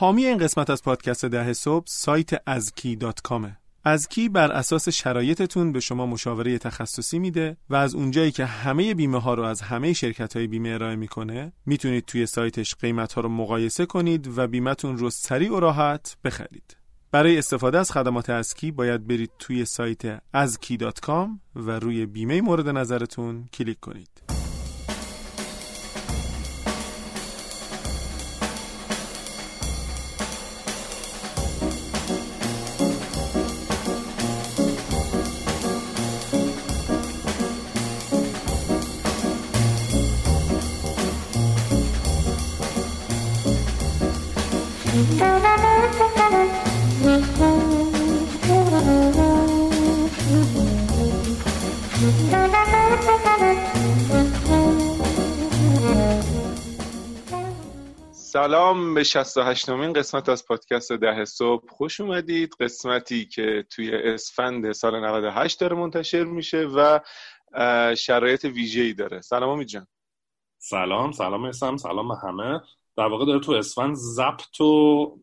حامی این قسمت از پادکست ده صبح سایت ازکی دات کامه. ازکی بر اساس شرایطتون به شما مشاوره تخصصی میده و از اونجایی که همه بیمه ها رو از همه شرکت های بیمه ارائه می‌کنه می‌تونید توی سایتش قیمت ها رو مقایسه کنید و بیمتون رو سریع و راحت بخرید. برای استفاده از خدمات ازکی باید برید توی سایت azki.com و روی بیمه مورد نظرتون کلیک کنید. سلام به 68 نومین قسمت از پادکست ده صبح. خوش اومدید. قسمتی که توی اسفند سال 98 داره منتشر میشه و شرایط ویژه‌ای داره. سلام امید جان. سلام. سلام اسم. سلام همه. در واقع داره تو اسفند ضبط و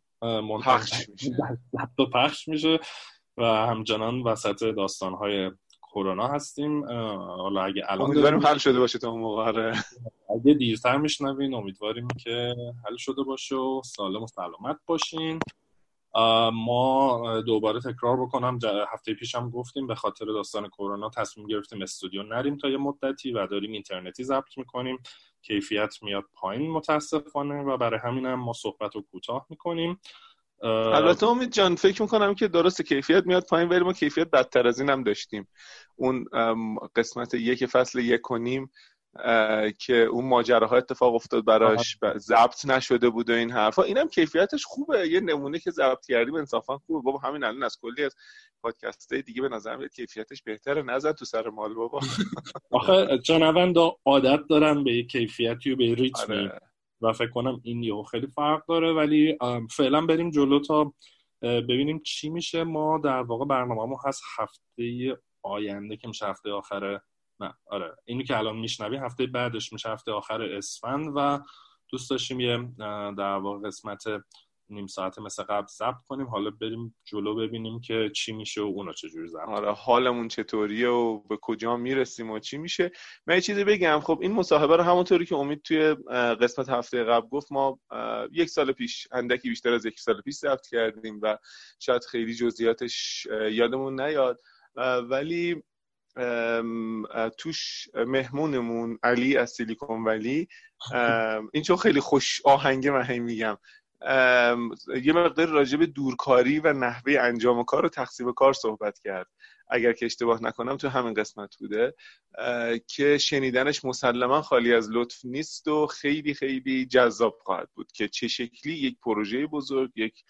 پخش میشه. ضبط و پخش میشه و همچنان وسط داستانهای کرونا هستیم حالا اگه الان امیدواریم حل شده باشه تا اون موقع آره. اگه دیرتر میشنوین امیدواریم که حل شده باشه و سالم و سلامت باشین. ما دوباره تکرار بکنم هفته پیشم گفتیم به خاطر داستان کرونا تصمیم گرفتیم استودیو نریم تا یه مدتی و داریم اینترنتی ضبط می‌کنیم. کیفیت میاد پایین متاسفانه و برای همینم ما صحبت رو کوتاه می‌کنیم. البته امید جان فکر می‌کنم که درست کیفیت میاد پایین ولی ما کیفیت بدتر از این هم داشتیم. اون قسمت یک فصل یک و نیم که اون ماجراها اتفاق افتاد براش ضبط نشده بود و این حرفا. اینم کیفیتش خوبه. یه نمونه که ضبط کردیم انصافا خوبه. بابا همین الان از کلی از پادکست دیگه به نظر میاد کیفیتش بهتره. نزد تو سر مال بابا. آخه جنوند عادت دارن به کیفیتی و به ریتمی آره. و فکر کنم این یهو خیلی فرق داره. ولی فعلا بریم جلو تا ببینیم چی میشه. ما در واقع برنامه هست هفته آینده که میشه هفته آخر نه آره اینی که الان میشنوی هفته بعدش میشه هفته آخر اسفند و دوست داشتیم یه در واقع قسمت نیم ساعت مثل قبل ضبط کنیم حالا بریم جلو ببینیم که چی میشه و اونا چجوری ضبط آره حالمون چطوریه و به کجا می‌رسیم و چی میشه. من یه چیزی بگم خب این مصاحبه رو همونطوری که امید توی قسمت هفته قبل گفت ما یک سال پیش اندکی بیشتر از یک سال پیش ضبط کردیم و شاید خیلی جزئیاتش یادمون نیاد. ولی توش مهمونمون علی از سیلیکون ولی این چون خیلی خوش آهنگه من میگم. یه مقدار راجع به دورکاری و نحوه انجام کار و تقسیم کار صحبت کرد. اگر که اشتباه نکنم تو همین قسمت بوده که شنیدنش مسلما خالی از لطف نیست و خیلی خیلی جذاب خواهد بود که چه شکلی یک پروژه بزرگ یک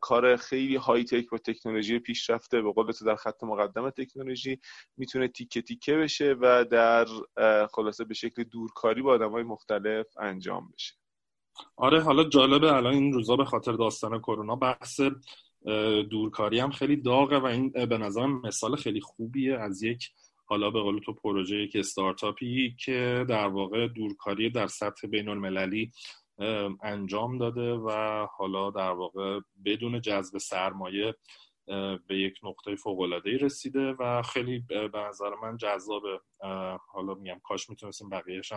کار خیلی های تک با تکنولوژی پیشرفته به قول تو در خط مقدم تکنولوژی می‌تونه تیکه تیکه بشه و در خلاصه به شکل دورکاری با آدم های مختلف انجام بشه. آره حالا جالبه الان این روزا به خاطر داستان کرونا بحث دورکاری هم خیلی داغه و این به نظرم مثال خیلی خوبیه از یک حالا به قول تو پروژه یک استارتاپی که در واقع دورکاری در سطح بین المللی انجام داده و حالا در واقع بدون جذب سرمایه به یک نقطه فوق العاده رسیده و خیلی به نظر من جذابه. حالا میگم کاش می‌تونستیم بقیهش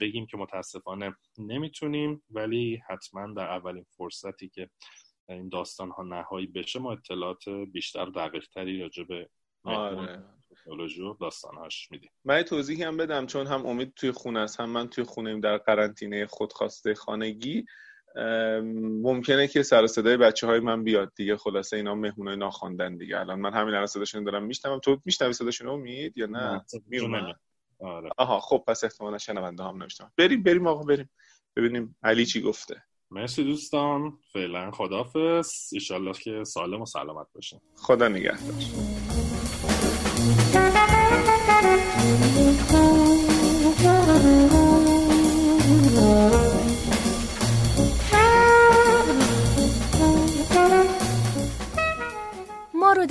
بگیم که متاسفانه نمی‌تونیم ولی حتما در اولین فرصتی که این داستان ها نهایی بشه ما اطلاعات بیشتر دقیق تری راجع به آره. و داستانهاش میدیم. من توضیحی هم بدم چون هم امید توی خونه است هم من توی خونه ایم در قرنطینه خودخواسته خانگی. ممکنه که سر صدای بچه های من بیاد دیگه خلاصه اینا مهمونه ناخواندن دیگه. الان من همین الان صداشون دارم میشنوم. تو میشنوی صداشون امید یا نه؟ میونه آره. آها خب پس احتمالا شنونده هم نمیشتم بریم بریم آقا بریم. ببینیم علی چی گفته. مرسی دوستان. فعلا خدافظ ایشالله که سالم و سلامت باشین. خدا نگهدار.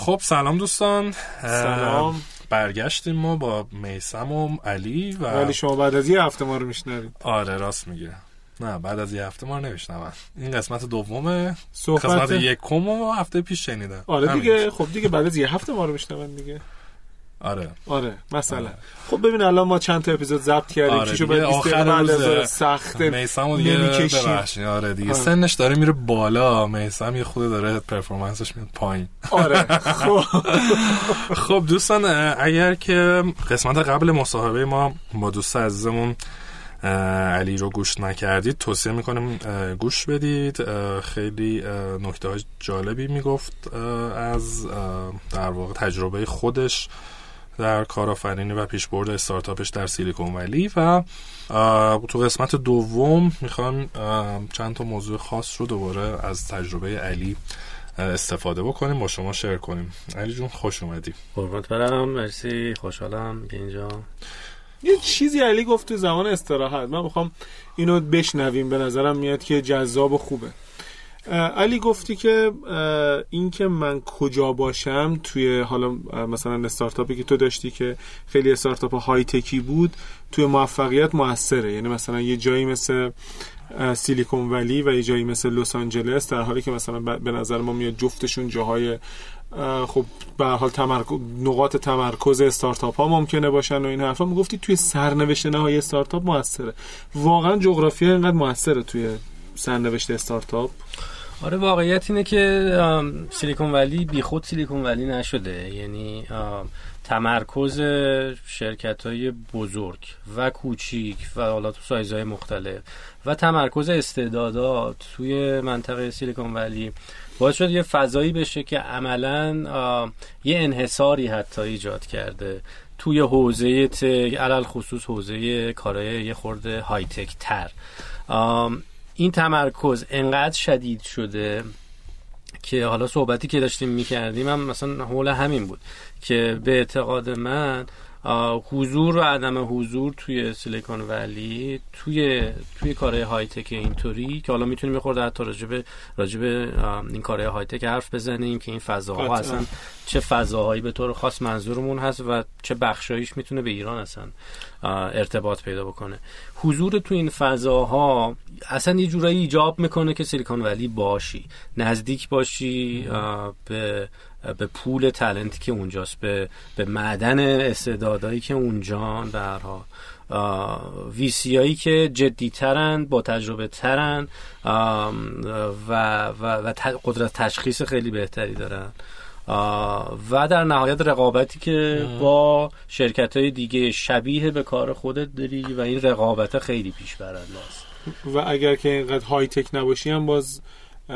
خب سلام دوستان. سلام. برگشتیم ما با میسم و علی و ولی شما بعد از یه هفته ما رو میشنوید. آره راست میگه. نه بعد از یه هفته ما رو نمیشنون. این قسمت دومه. صحبت قسمت یکم و هفته پیش شنیدن آره. دیگه. خب دیگه بعد از یه هفته ما رو میشنون دیگه. آره. آره مثلا. آره. خب ببین الان ما چند تا اپیزود ضبط کردیم. آره چیشو باید 20 آخر دقیقه بعد روز از سخته. میسم دیگه. ببخشید. آره دیگه آره. سنش داره میره بالا. میسم یه خود داره پرفورمنسش میاد پایین. آره. خب. خب دوستان اگر که قسمت قبل مصاحبه ما با دوست عزیزمون علی رو گوش نکردید توصیه می‌کنیم اه، گوش بدید. خیلی نکته های جالبی می‌گفت از در واقع تجربه خودش. در کارآفرینی و پیشبرد استارتاپش در سیلیکون ولی و تو قسمت دوم می‌خوام چند تا موضوع خاص رو دوباره از تجربه علی استفاده بکنیم با شما شیر کنیم. علی جون خوش اومدی. قربانت برم مرسی خوشحالم که اینجا. یه چیزی علی گفت تو زمان استراحت من می‌خوام اینو بشنویم به نظرم میاد که جذاب و خوبه. علی گفتی که اه، این که من کجا باشم توی حالا مثلا استارتاپی که تو داشتی که خیلی استارتاپ های تکی بود توی موفقیت موثره. یعنی مثلا یه جایی مثل سیلیکون ولی و یه جایی مثل لس آنجلس در حالی که مثلا به نظر ما میاد جفتشون جاهای اه، خب به حال نقاط تمرکز استارتاپ ها ممکنه باشن و این حرفا. می‌گفتی توی سرنوشت نهایی استارتاپ موثره. واقعا جغرافیا اینقدر موثره توی سرنوشت استارتاپ آره واقعیت اینه که سیلیکون ولی بیخود سیلیکون ولی نشده یعنی تمرکز شرکت های بزرگ و کوچیک و حالا تو سایزهای مختلف و تمرکز استعدادات توی منطقه سیلیکون ولی باعث شد یه فضایی بشه که عملا یه انحصاری حتی ایجاد کرده توی حوزه. علل خصوص حوزه کارهای یه خورده های تک تر این تمرکز انقدر شدید شده که حالا صحبتی که داشتیم می‌کردیم هم مثلا حول همین بود که به اعتقاد من حضور و عدم حضور توی سیلیکون ولی توی توی کارهای های تک اینطوری که حالا می‌تونیم یه خورده حتی راجب راجب آه، این کارهای های تک حرف بزنیم که این فضاها. اصلا چه فضاهایی به طور خاص منظورمون هست و چه بخشایش می‌تونه به ایران اصلا ارتباط پیدا بکنه حضور تو این فضاها اصلا یه جورایی ایجاب می‌کنه که سیلیکون ولی باشی نزدیک باشی به به پول تلنتی که اونجاست به به معدن استعدادایی که اونجا در هر حال. ویسی هایی که جدی ترن با تجربه ترن و, و, و قدرت تشخیص خیلی بهتری دارن. آه، و در نهایت رقابتی که با شرکت های دیگه شبیه به کار خودت داری و این رقابت خیلی پیش برنده است. و اگر که اینقدر های تک نباشی هم باز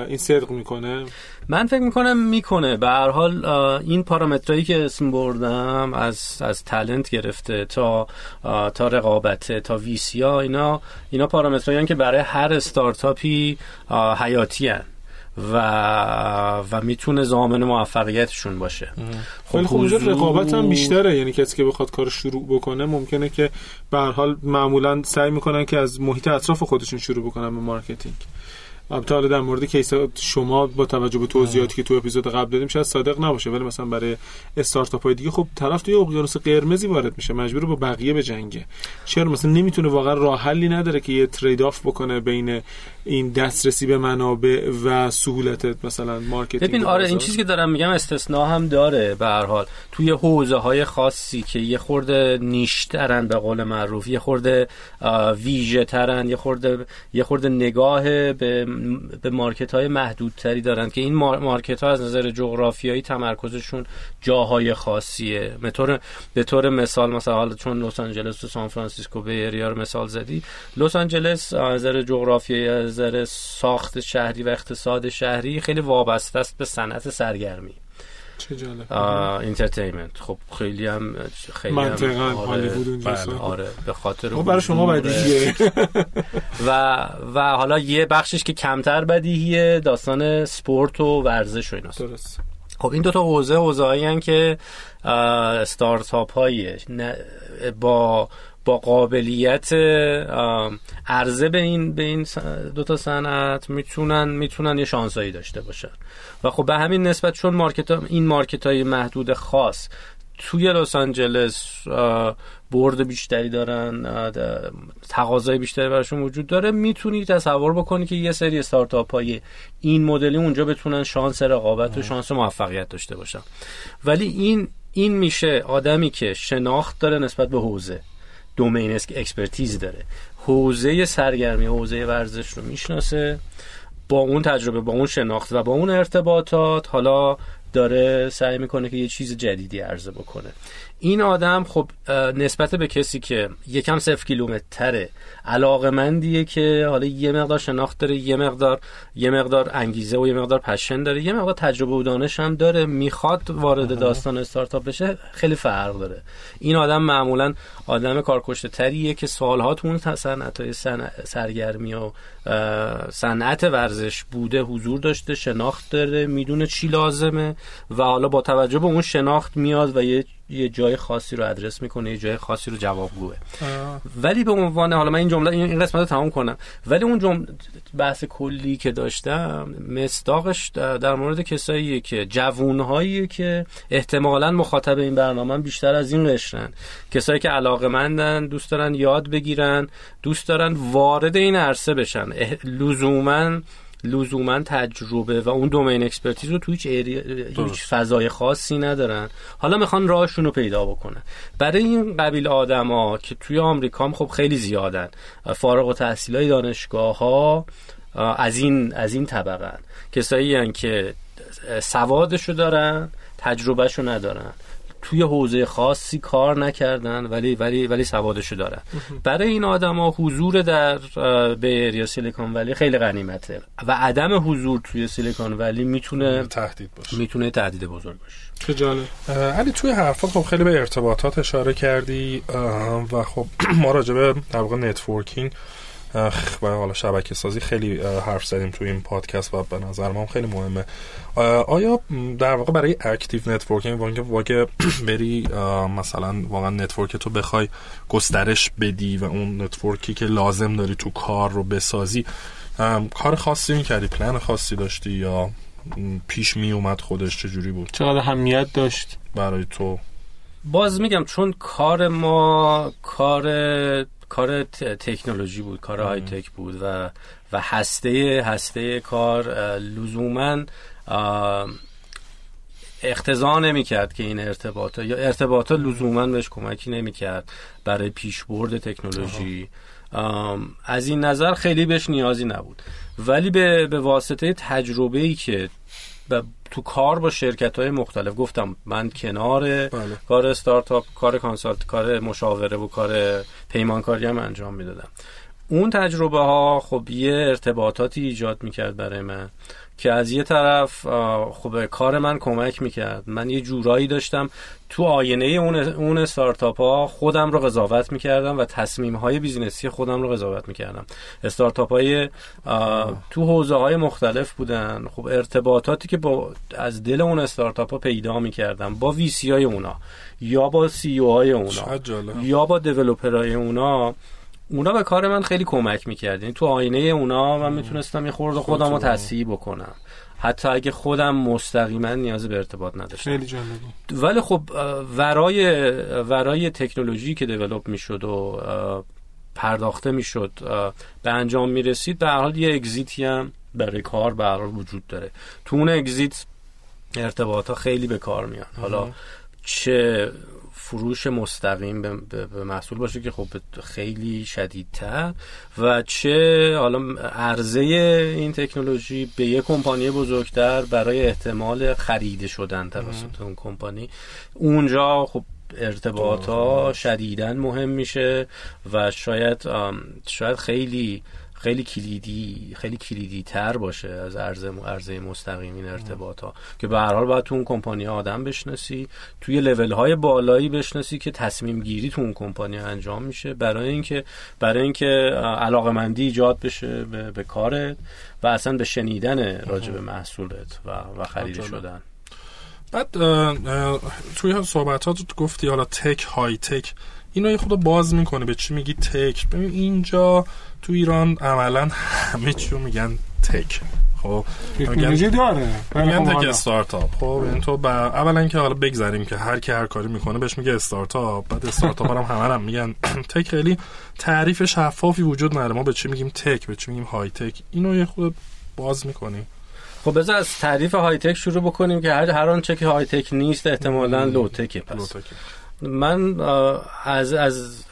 این صدق می‌کنه؟ من فکر می‌کنم می‌کنه. به هر حال این پارامترایی که اسم بردم از از تالنت گرفته تا تا رقابته تا ویسی ها اینا اینا پارامترایی که برای هر استارتاپی حیاتی هن و و می‌تونه ضامن موفقیتشون باشه. خیلی خب اونجا حضور- رقابت هم بیشتره. یعنی کسی که بخواد کار شروع بکنه ممکنه که به هر حال معمولا سعی می‌کنن که از محیط اطراف خودشون شروع بکنن به مارکتینگ. البته حالا در مورد case شما با توجه به توضیحاتی که تو اپیزود قبل دادیم شاید صادق نباشه ولی مثلا برای استارتاپ های دیگه خب طرف توی اقیانوس قرمزی وارد میشه مجبور با بقیه به جنگه. چرا؟ مثلا نمی‌تونه واقعا راه حلی نداره که یه trade-off بکنه بین این دسترسی به منابع و سهولت مثلا مارکتینگ ببین آره این؟ چیزی که دارم میگم استثناء هم داره به هر حال. توی حوزه های خاصی که یه خورده niche ترن به قول معروف یه خورده ویژه ترن یه خورده یه خورده نگاه به به market های محدودتری دارن که این mar- market ها از نظر جغرافیایی تمرکزشون جاهای خاصیه. به طور به طور مثال مثلا حالا چون لس آنجلس و سان فرانسیسکو Bay Area رو مثال زدی لس آنجلس از نظر جغرافیایی از نظر ساخت شهری و اقتصاد شهری خیلی وابسته است به صنعت سرگرمی. چه جالب. entertainment خب خیلی هم خیلی منطقا هم هالیوود اونجا بله آره به خاطر خب برای شما بدیهیه. و و حالا یه بخشش که کمتر بدیهیه داستان سپورت و ورزش و ایناست. درست خب این دو تا حوزه حوزه هایی که استارتاپ های با با قابلیت عرضه به این به این دو تا صنعت می‌تونن می‌تونن یه شانسایی داشته باشن. و خب به همین نسبت چون market این market های محدود خاص توی لس آنجلس برد بیشتری دارن تقاضای بیشتری براشون وجود داره می‌تونی تصور بکنی که یه سری استارتاپ های این مدلی اونجا بتونن شانس رقابت و شانس موفقیت داشته باشن. ولی این این میشه آدمی که شناخت داره نسبت به حوزه. domain expertise داره. حوزه سرگرمی حوزه ورزش رو می‌شناسه. با اون تجربه با اون شناخت و با اون ارتباطات حالا داره سعی می‌کنه که یه چیز جدیدی عرضه بکنه. این آدم خب نسبت به کسی که یکم صفر کیلومتر تره علاقه مندیه که حالا یه مقدار شناخت داره یه مقدار یه مقدار انگیزه و یه مقدار پشن داره یه مقدار تجربه و دانش هم داره می‌خواد وارد داستان استارتاپ بشه خیلی فرق داره. این آدم معمولا آدم کارکشته تریه که سالها تو اون صنعت های سرگرمی و صنعت ورزش بوده حضور داشته شناخت داره می‌دونه چی لازمه و حالا با توجه به اون شناخت میاد و یه یه جای خاصی رو ادرس می‌کنه یه جای خاصی رو جوابگوه. ولی به عنوان حالا من این جمله این قسمت رو تمام کنم. ولی اون جمله بحث کلی که داشتم مصداقش در مورد کسایی که جوونهایی که احتمالا مخاطب این برنامه بیشتر از این قشرن. کسایی که علاقه مندن دوست دارن یاد بگیرن دوست دارن وارد این عرصه بشن. لزوما لزوما تجربه و اون domain expertise رو تو هیچ, هیچ فضای خاصی ندارن. حالا می‌خوان راهشون رو پیدا بکنن. برای این قبیل آدما که توی آمریکا هم خب خیلی زیادن. فارغ التحصیل های دانشگاه ها از این از این طبقه کسایی که سوادشو دارن تجربهشو ندارن. توی حوزه خاصی کار نکردن ولی ولی ولی سوادشو دارن. برای این آدما حضور در Bay Area یا سیلیکون ولی خیلی غنیمته. و عدم حضور توی سیلیکون ولی می‌تونه تهدید باشه. می‌تونه تهدید بزرگ باشه. چه جالب. علی توی حرفات خب خیلی به ارتباطات اشاره کردی و خب ما راجع به در واقع networking و حالا شبکه سازی خیلی حرف زدیم توی این پادکست و به نظر ما خیلی مهمه. آیا در واقع برای active networking اونکه در واقع بری مثلا واقعا network تو بخوای گسترش بدی و اون network ی که لازم داری تو کار رو بسازی کار خاصی می‌کردی؟ پلن خاصی داشتی یا پیش می اومد خودش چجوری بود؟ چقدر اهمیت داشت؟ برای تو. باز میگم چون کار ما کار کار تکنولوژی بود کار high-tech بود و و هسته هسته کار لزوما اقتضا نمی‌کرد که این ارتباطات یا ارتباطات لزوما بهش کمکی نمی‌کرد برای پیشبرد تکنولوژی. از این نظر خیلی بهش نیازی نبود. ولی به, به واسطه تجربه ای که تو کار با شرکت های مختلف گفتم من کنار بله. کار استارتاپ کار کانسالت کار مشاوره و کار پیمانکاری هم انجام می‌دادم اون تجربه ها خب یه ارتباطاتی ایجاد می‌کرد برای من که از یه طرف خب کار من کمک می‌کرد. من یه جورایی داشتم تو آینه اون اون استارتاپ ها خودم رو قضاوت می‌کردم و تصمیم های بیزینسی خودم رو قضاوت می‌کردم. استارتاپ های تو حوزه های مختلف بودن. خب ارتباطاتی که با از دل اون استارتاپ ها پیدا می‌کردم با ویسی های اونا یا با سی او های اونا یا با های اونا. اونا به کار من خیلی کمک می‌کرد. یعنی تو آینه اونا من می‌تونستم یه خورده خودم رو تصحیح بکنم. حتی اگه خودم مستقیما نیاز به ارتباط نداشتم. خیلی جالبه. ولی خب ورای ورای تکنولوژی که دیولپ می‌شد و پرداخته می‌شد به انجام می‌رسید به حال یه اگزیتی هم برای کار به وجود داره. تو اون اگزیت ارتباط ها خیلی به کار میان. حالا چه فروش مستقیم به, محصول باشه که خب خیلی شدیدتر. و چه حالا عرضه این تکنولوژی به یک کمپانی بزرگتر برای احتمال خریده شدن توسط اون کمپانی. اونجا خب ارتباط ها شدیدن مهم میشه و شاید شاید خیلی خیلی کلیدی خیلی کلیدی تر باشه از عرضه عرضه مستقیم این ارتباط ها که به هر حال باید تو اون کمپانی آدم بشناسی توی لول های بالایی بشناسی که تصمیم گیری تو اون کمپانی انجام میشه. برای اینکه برای اینکه علاقه مندی ایجاد بشه به, به کارت و اصلا به شنیدن راجع به محصولت و, و خرید شدن. بعد توی صحبتات گفتی حالا تک های تک اینو یه خود باز می‌کنه به چی میگی تک. ببین اینجا تو ایران عملا همه چیو میگن تک. خب تکنولوژی داره. میگن تک استارتاپ. خب این تو با اولا که حالا بگذاریم که هر کی هر کاری می‌کنه بهش میگه استارتاپ. بعد استارتاپ هم همه هم میگن تک. خیلی تعریف شفافی وجود نداره. ما به چی میگیم تک؟ به چی میگیم های تک اینو یه خود باز می‌کنیم. خب بذار از تعریف های تک شروع بکنیم که هر هر آنچه که های تک نیست احتمالاً لو تکه پس. من از از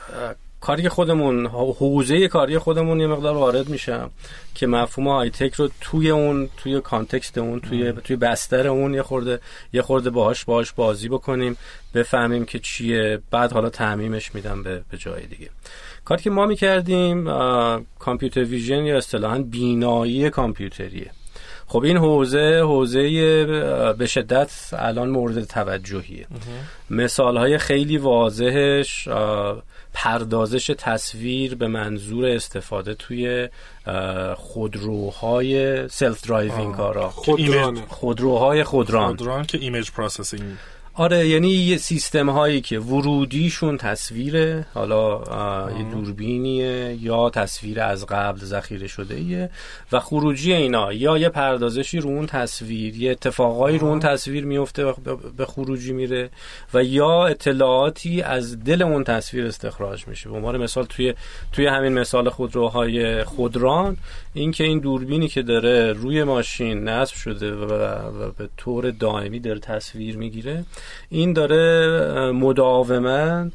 کاری خودمون حوزه کاری خودمون یه مقدار وارد میشم که مفهوم های تک رو توی اون توی کانتکست اون توی توی بستر اون یه خورده یه خورده باهاش باهاش بازی بکنیم بفهمیم که چیه. بعد حالا تعمیمش میدم به, به جای دیگه. کاری که ما می‌کردیم کامپیوتر ویژن یا اصطلاحا بینایی کامپیوتریه. خب این حوزه حوزه به شدت الان مورد توجهیه. مثال های خیلی واضحش پردازش تصویر به منظور استفاده توی خودروهای self-driving car ا. خودروهای خودران. خودران که image processing آره یعنی یه سیستم هایی که ورودیشون تصویره حالا یه دوربینیه یا تصویر از قبل ذخیره شده ایه و خروجی اینا یا یه پردازشی رو اون تصویر یه اتفاقایی رو اون تصویر میفته و به خروجی میره و یا اطلاعاتی از دل اون تصویر استخراج میشه. به عنوان مثال توی توی همین مثال خودروهای خودران اینکه این دوربینی که داره روی ماشین نصب شده و, و به طور دائمی داره تصویر می‌گیره این داره مداوما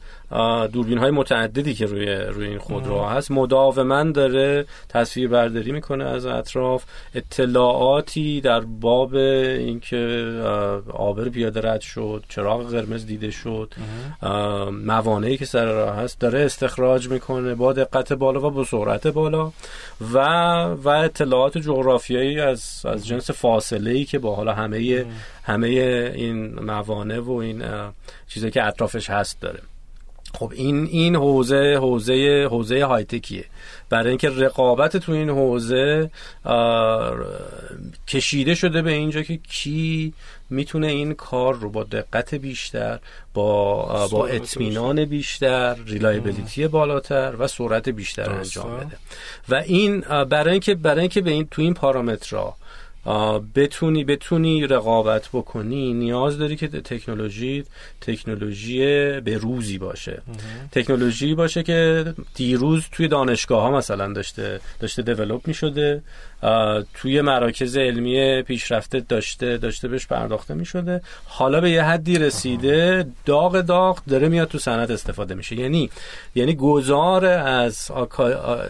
دوربین های متعددی که روی روی این خودرو هست. مداوما داره تصویر برداری می‌کنه از اطراف. اطلاعاتی در باب اینکه آبر پیاده رد شد چراغ قرمز دیده شد. موانعی که سر راه هست داره استخراج می‌کنه با دقت بالا و با سرعت بالا. و و اطلاعات جغرافیایی از از جنس فاصله ای که با حالا همه همه این موانع و این چیزی که اطرافش هست داره. خب این این حوزه حوزه حوزه هایتکیه برای اینکه رقابت تو این حوزه کشیده شده به اینجا که کی می‌تونه این کار رو با دقت بیشتر با با اطمینان بیشتر. ریلایبیلیتی بالاتر و سرعت بیشتر انجام بده. و این برای اینکه برای اینکه به این تو این پارامترها بتونی بتونی رقابت بکنی نیاز داری که تکنولوژی تکنولوژی به روزی باشه. تکنولوژی باشه که دیروز توی دانشگاه ها مثلا داشته داشته دیولپ می شده توی مراکز علمی پیشرفته داشته داشته بهش پرداخته می شده حالا به یه حدی رسیده داغ داغ داره میاد تو صنعت استفاده میشه. یعنی یعنی گذار از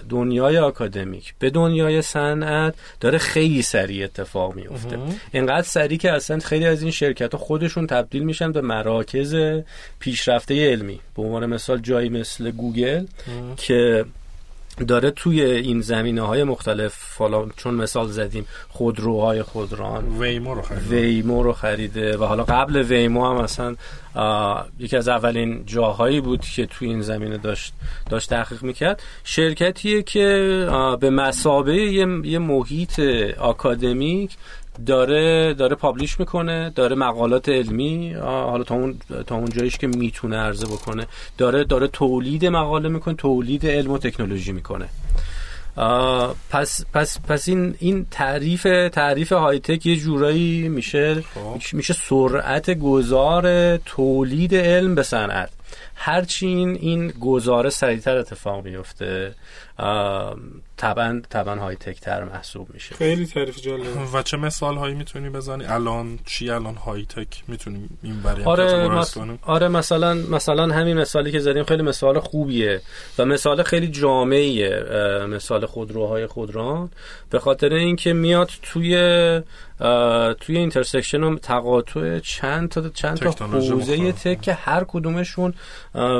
دنیای آکادمیک به دنیای صنعت داره خیلی سریع اتفاق میفته. اینقدر سریع که اصلا خیلی از این شرکت ها خودشون تبدیل میشن به مراکز پیشرفته علمی. به عنوان مثال جایی مثل گوگل که داره توی این زمینه های مختلف حالا چون مثال زدیم خودروهای خودران ویمو رو خریده. ویمو رو خریده و حالا قبل ویمو هم مثلا یکی از اولین جاهایی بود که توی این زمینه داشت داشت تحقیق می‌کرد. شرکتیه که به مثابه یه, یه محیط آکادمیک داره داره publish می‌کنه داره مقالات علمی حالا تا اون تا اون جاییش که می‌تونه عرضه بکنه داره داره تولید مقاله می‌کنه تولید علم و تکنولوژی می‌کنه پس پس پس این این تعریف تعریف های تک یه جورایی میشه خب. میشه سرعت گذار تولید علم به صنعت هرچی این این گزاره سریعتر اتفاق میفته طبعا طبعا های تک تر محسوب میشه. خیلی تعریف جالب و چه مثال هایی می‌تونی بزنی؟ الان چی؟ الان high-tech می‌تونیم این برای آره مس... آره مثلا مثلا همین مثالی که زدیم خیلی مثال خوبیه و مثال خیلی جامعیه مثال خودروهای خودران. به خاطر اینکه میاد توی توی intersection و تقاطع چند تا چند تا حوزه tech که هر کدومشون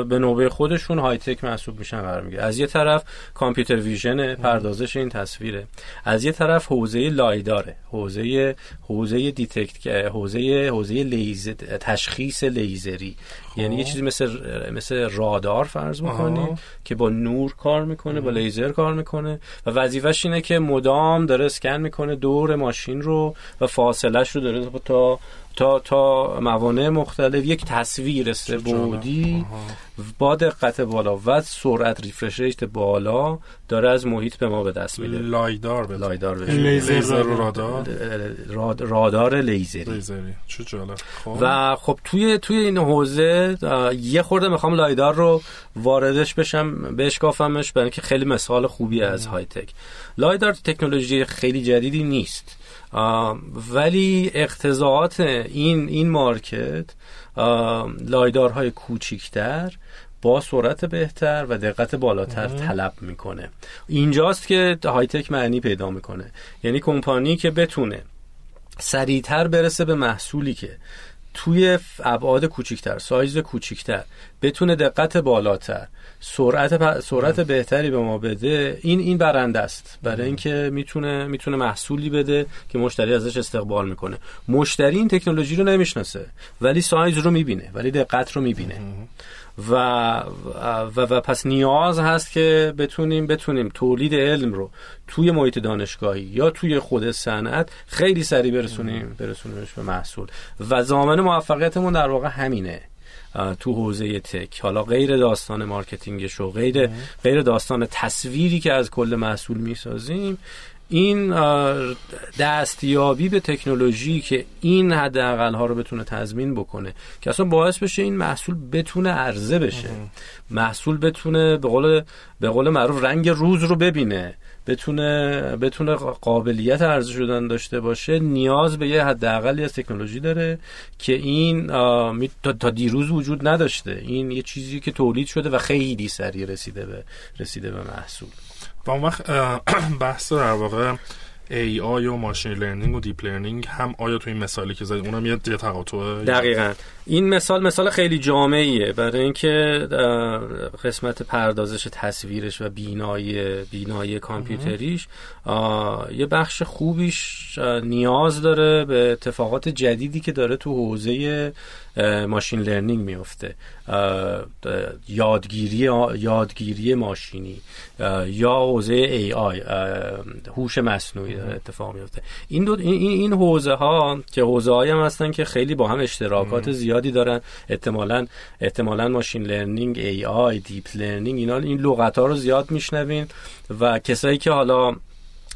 به نوبه خودشون high-tech محسوب میشن قرار می‌گیره. از یه طرف computer vision پردازش این تصویره. از یه طرف حوزه LiDAR ئه. حوزه حوزه detect حوزه حوزه لیزر تشخیص لیزری. یعنی یه. چیزی مثل مثل رادار فرض می‌کنیم که با نور کار می‌کنه با لیزر کار می‌کنه. و وظیفش اینه که مدام داره اسکن می‌کنه دور ماشین رو و فاصلش رو داره تا تا تا موانع مختلف یک تصویر سه‌بعدی با دقت بالا و سرعت refresh rate بالا داره از محیط به ما به دست میده. لایدار به لایدار به لیزر رادار؟ رادار لیزری. لیزری. چه جالب. خب. و خب توی توی این حوزه یه خورده می‌خوام لایدار رو واردش بشم بشکافمش برای اینکه خیلی مثال خوبی از های تک. لایدار تکنولوژی خیلی جدیدی نیست. ولی اقتضاعات این این مارکت لایدارهای کوچیکتر با سرعت بهتر و دقت بالاتر طلب می‌کنه. اینجاست که هایتک معنی پیدا می‌کنه. یعنی کمپانی که بتونه سریعتر برسه به محصولی که توی ابعاد کوچیکتر سایز کوچیکتر بتونه دقت بالاتر سرعت سرعت بهتری به ما بده. این این برنده است. برای اینکه می‌تونه می‌تونه محصولی بده که مشتری ازش استقبال می‌کنه. مشتری این تکنولوژی رو نمی‌شناسه ولی سایز رو می‌بینه ولی دقت رو می‌بینه. و, و, و پس نیاز هست که بتونیم بتونیم تولید علم رو توی محیط دانشگاهی یا توی خود صنعت خیلی سریع برسونیم برسونیمش به محصول. و ضامن موفقیتمون در واقع همینه. تو حوزه tech. حالا غیر داستان marketing ش و غیر غیر داستان تصویری که از کل محصول می‌سازیم این دستیابی به تکنولوژی که این حداقل ها رو بتونه تضمین بکنه که اصلا باعث بشه این محصول بتونه عرضه بشه. محصول بتونه به قول به قول معروف رنگ روز رو ببینه. بتونه بتونه قابلیت عرضه شدن داشته باشه. نیاز به یه حداقلی از تکنولوژی داره که این تا دیروز وجود نداشته. این یه چیزی که تولید شده و خیلی سریع رسیده به رسیده به محصول. و اون وقت بحث در واقع AI و machine learning و دیپ لرنینگ هم آیا تو این مثالی که زدی اونم یه تقاطع دقیقا. این مثال مثال خیلی جامعیه. برای اینکه قسمت پردازش تصویرش و بینایی بینایی کامپیوتریش یه بخش خوبیش نیاز داره به اتفاقات جدیدی که داره تو حوزه ماشین لرنینگ میفته یادگیری یادگیری ماشینی یا حوزه AI هوش مصنوعی داره اتفاق میفته این دو این این حوزه ها که حوزه هایی هم هستن که خیلی با هم اشتراکات زیادی دارن احتمالا احتمالا machine learning AI deep learning اینا این لغت ها رو زیاد میشنوین و کسایی که حالا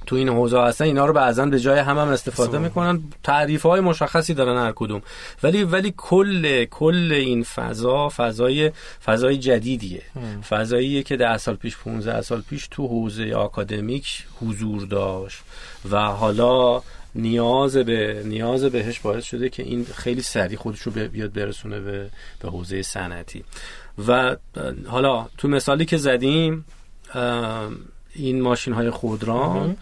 تو این حوزه هستن اینا رو بعضا به جای هم هم استفاده می‌کنن. تعریف های مشخصی دارن هر کدوم. ولی ولی کل کل این فضا فضای فضای جدیدیه. فضاییه که ده سال پیش 15 سال پیش تو حوزه آکادمیک حضور داشت و حالا نیاز به نیاز بهش باعث شده که این خیلی سریع خودش رو بیاد برسونه به به حوزه صنعتی. و حالا تو مثالی که زدیم این ماشین های خودران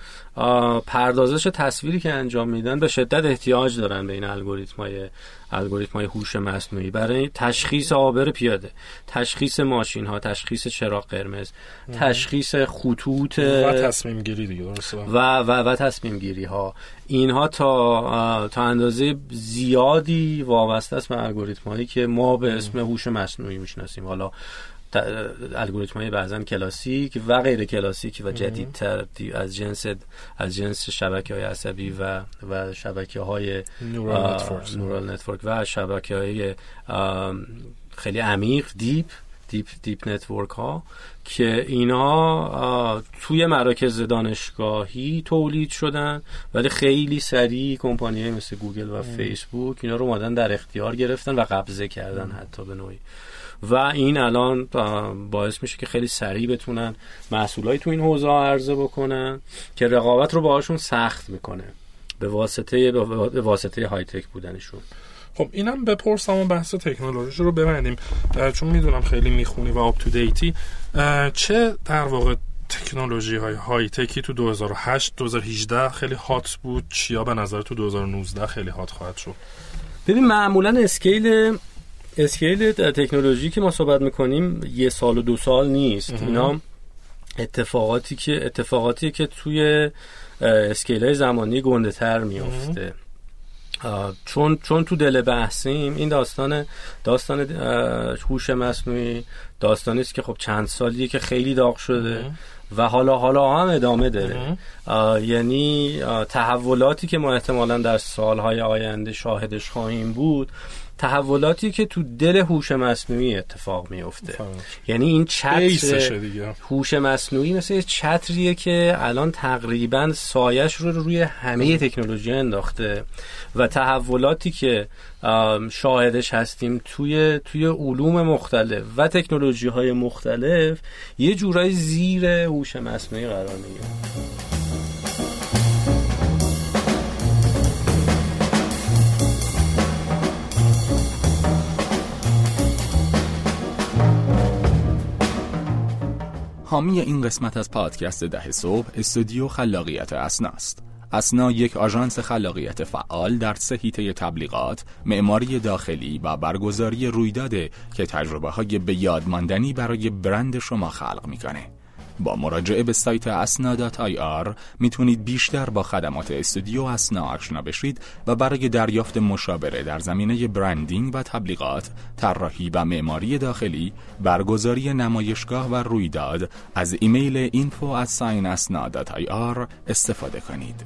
پردازش تصویری که انجام میدن به شدت احتیاج دارن به این الگوریتم های الگوریتم های هوش مصنوعی. برای تشخیص آبر پیاده تشخیص ماشین ها تشخیص چراغ قرمز تشخیص خطوط و تصمیم گیری دیگه و و, و تصمیم گیری ها اینها تا تا اندازه زیادی وابسته است به الگوریتم هایی که ما به اسم هوش مصنوعی می‌شناسیم. حالا الگوریتم های بعضا کلاسیک و غیر کلاسیک و جدیدتر. از جنس از جنس شبکه های عصبی و و شبکه های neural network و شبکه های خیلی عمیق deep deep deep network ها که اینا توی مراکز دانشگاهی تولید شدن ولی خیلی سریع کمپانی مثل گوگل و فیسبوک اینا رو اومدن در اختیار گرفتن و قبضه کردن حتی به نوعی. و این الان باعث میشه که خیلی سریع بتونن محصولای تو این حوزه عرضه بکنن که رقابت رو باهاشون سخت می‌کنه. به واسطه به واسطه های تک بودنشون. خب اینم بپرسم و بحث تکنولوژی رو ببندیم. چون می‌دونم خیلی می‌خونی و آپ تو دیتی چه در واقع تکنولوژی های های تکی تو 2008 2018 خیلی هات بود چیا به نظر تو 2019 خیلی هات خواهد شد؟ ببین معمولا اسکیل اسکیل تکنولوژی که ما صحبت می‌کنیم یه سال و دو سال نیست. اینا اتفاقاتی که اتفاقاتی که توی اسکیل های زمانی گنده تر میفته چون چون تو دل بحثیم این داستان داستان هوش مصنوعی داستانی است که خب چند سالیه که خیلی داغ شده و حالا حالا هم ادامه داره. یعنی تحولاتی که ما احتمالا در سالهای آینده شاهدش خواهیم بود تحولاتی که تو دل هوش مصنوعی اتفاق میفته یعنی این چتر هوش مصنوعی مثل چتریه که الان تقریبا سایش رو روی همه تکنولوژی انداخته و تحولاتی که شاهدش هستیم توی توی علوم مختلف و تکنولوژی های مختلف یه جورایی زیر هوش مصنوعی قرار می‌گیره. حامی این قسمت از پادکست ده صبح استودیو خلاقیت اسناست. اسنا یک آژانس خلاقیت فعال در سه تبلیغات، معماری داخلی و برگزاری رویداده که تجربه های به یادماندنی برای برند شما خلق می‌کنه. با مراجعه به سایت اسنا.ir می‌تونید بیشتر با خدمات استودیو اسنا آشنا بشید و برای دریافت مشاوره در زمینه برندینگ و تبلیغات، طراحی و معماری داخلی، برگزاری نمایشگاه و رویداد از ایمیل info استفاده کنید.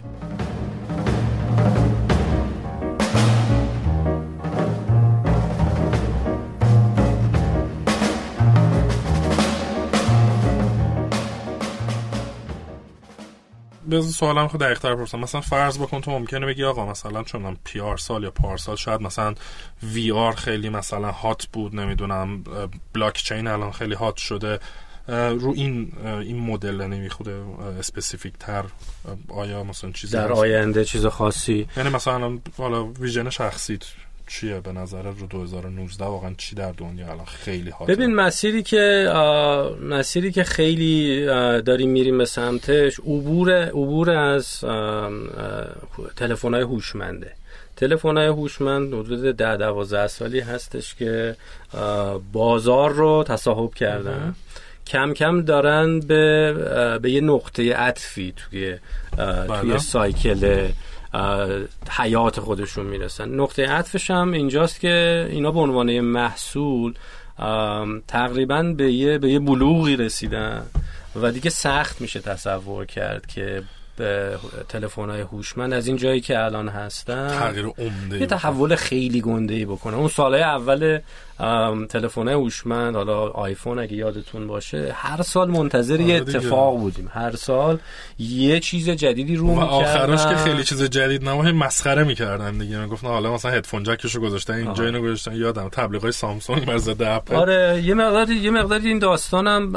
بذار سوالم خود دقیق‌تر پرسم مثلا فرض بکن تو ممکنه بگی آقا مثلا چون پی سال یا پارسال شاید مثلا وی آر خیلی مثلا هات بود نمی‌دونم بلاک چین الان خیلی هات شده. رو این این مدل نمیخوده اسپسیفیک تر آیا مثلا چیزی در آینده چیز خاصی؟ یعنی مثلا حالا ویژن شخصیت چیه به نظر رو 2019 واقعا چی در دنیا الان خیلی حاضر ببین مسیری که مسیری که خیلی داریم میریم به سمتش عبور عبور از تلفن های هوشمنده. تلفن های هوشمند حدود ده دوازده سالی هستش که بازار رو تصاحب کردن. کم کم دارن به به یه نقطه عطفی توی توی بله. سایکل حیات خودشون می‌رسن. نقطه عطفش هم اینجاست که اینا به عنوان محصول تقریبا به یه به یه بلوغی رسیدن و دیگه سخت میشه تصور کرد که به تلفن های هوشمند از این جایی که الان هستن تغییر عمده یه تحول خیلی گنده ای بکنه. اون سالهای اول تلفن هوشمند حالا آیفون اگه یادتون باشه هر سال منتظر یه آره اتفاق بودیم. هر سال یه چیز جدیدی رو می‌کردن. آخرش که خیلی چیز جدید نماه مسخره می‌کردن دیگه. می‌گفتن حالا مثلا هدفون جکشو گذاشتن اینجا اینو گذاشتن. یادم تبلیغات سامسونگ بر ضد اپل آره یه مقدار یه مقدار این داستانم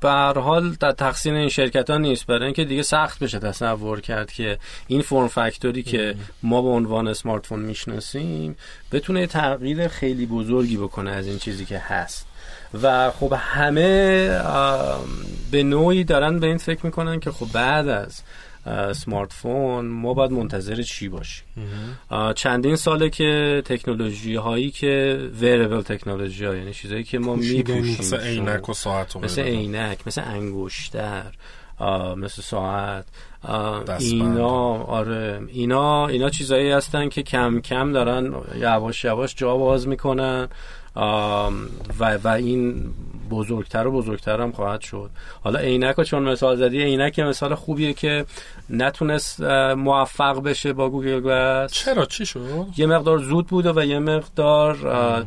به هر حال در تقسیم این شرکت ها نیست. برای اینکه دیگه سخت بشه تصور کرد که این فرم فاکتوری که ما به عنوان اسمارت فون می‌شناسیم بتونه تغییر خیلی بزرگی بکنه از این چیزی که هست. و خب همه به نوعی دارن به این فکر می‌کنن که خب بعد از سمارت فون ما باید منتظر چی باشیم. چندین ساله که تکنولوژی هایی که ویربل تکنولوژی ها یعنی چیزایی که ما میپوشیم مثل عینک و ساعت مثل عینک مثل انگشتر. مثل ساعت. اینا آره. اینا اینا چیزایی هستن که کم کم دارن یواش یواش جا باز می‌کنن. و و این بزرگتر و بزرگتر هم خواهد شد. حالا عینک چون مثال زدی عینک مثال خوبیه که نتونست موفق بشه با Google Glass چرا؟ چی شد؟ یه مقدار زود بوده و یه مقدار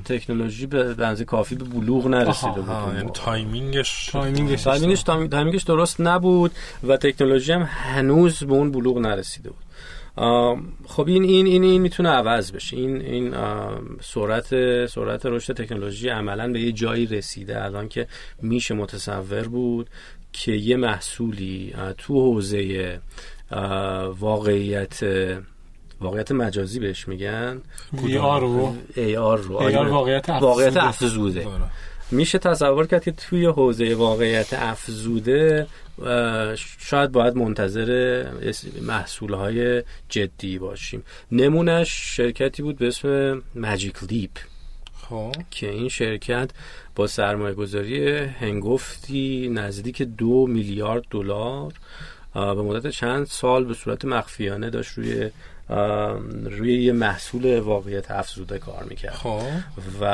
تکنولوژی به اندازه کافی به بلوغ نرسیده بود. یعنی تایمینگش. تایمینگش. تایمینگش, تایمینگش درست نبود و تکنولوژی هم هنوز به اون بلوغ نرسیده بود. خب این این این این می‌تونه عوض بشه. این این سرعت سرعت رشد تکنولوژی عملا به یه جایی رسیده. الان که میشه متصور بود که یه محصولی تو حوزه واقعیت واقعیت مجازی بهش میگن. ای آر رو. ای آر رو. واقعیت واقعیت افزوده. میشه تصور کرد که توی حوزه واقعیت افزوده شاید باید منتظر محصول های جدی باشیم نمونش شرکتی بود به اسم ماجیک لیپ خب. که این شرکت با سرمایه گذاری هنگفتی نزدیک دو میلیارد دلار به مدت چند سال به صورت مخفیانه داشت روی روی یه محصول واقعیت افزوده کار می‌کرد. خب. و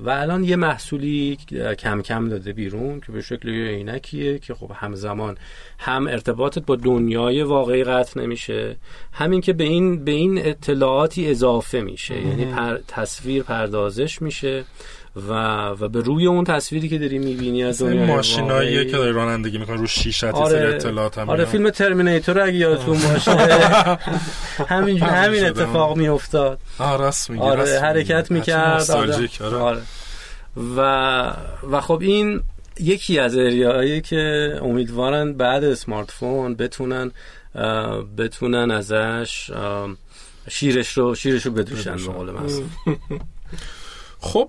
و الان یه محصولی کم کم داده بیرون که به شکل یه عینکیه که خب همزمان هم ارتباطت با دنیای واقعی قطع نمیشه همین که به این به این اطلاعاتی اضافه میشه. یعنی پر تصویر پردازش میشه. و و به روی اون تصویری که داری می‌بینی از دنیای ماشینایی که داری رانندگی می‌کنه رو شیشت آره. اطلاعات هم آره فیلم ترمینیتور اگه یادتون باشه. همین همین اتفاق میافتاد. آره راست میگی آره حرکت می‌کرد. آره. آره. آره. و و خب این یکی از اریایی که امیدوارن بعد اسمارت فون بتونن بتونن ازش شیرش رو شیرش رو بدوشن به قول خب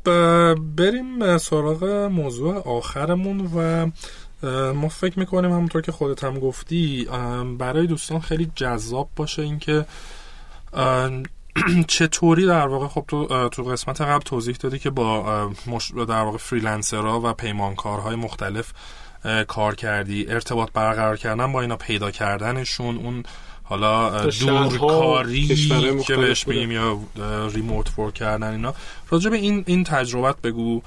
بریم سراغ موضوع آخرمون و ما فکر می‌کنیم همونطور که خودت هم گفتی برای دوستان خیلی جذاب باشه اینکه چطوری در واقع خب تو تو قسمت قبل توضیح دادی که با در واقع فریلنسرها و پیمانکارهای مختلف کار کردی ارتباط برقرار کردن با اینا پیدا کردنشون اون حالا دورکاری که بهش میگیم یا ریموت ورک کردن اینا. راجع به این این تجربت بگو.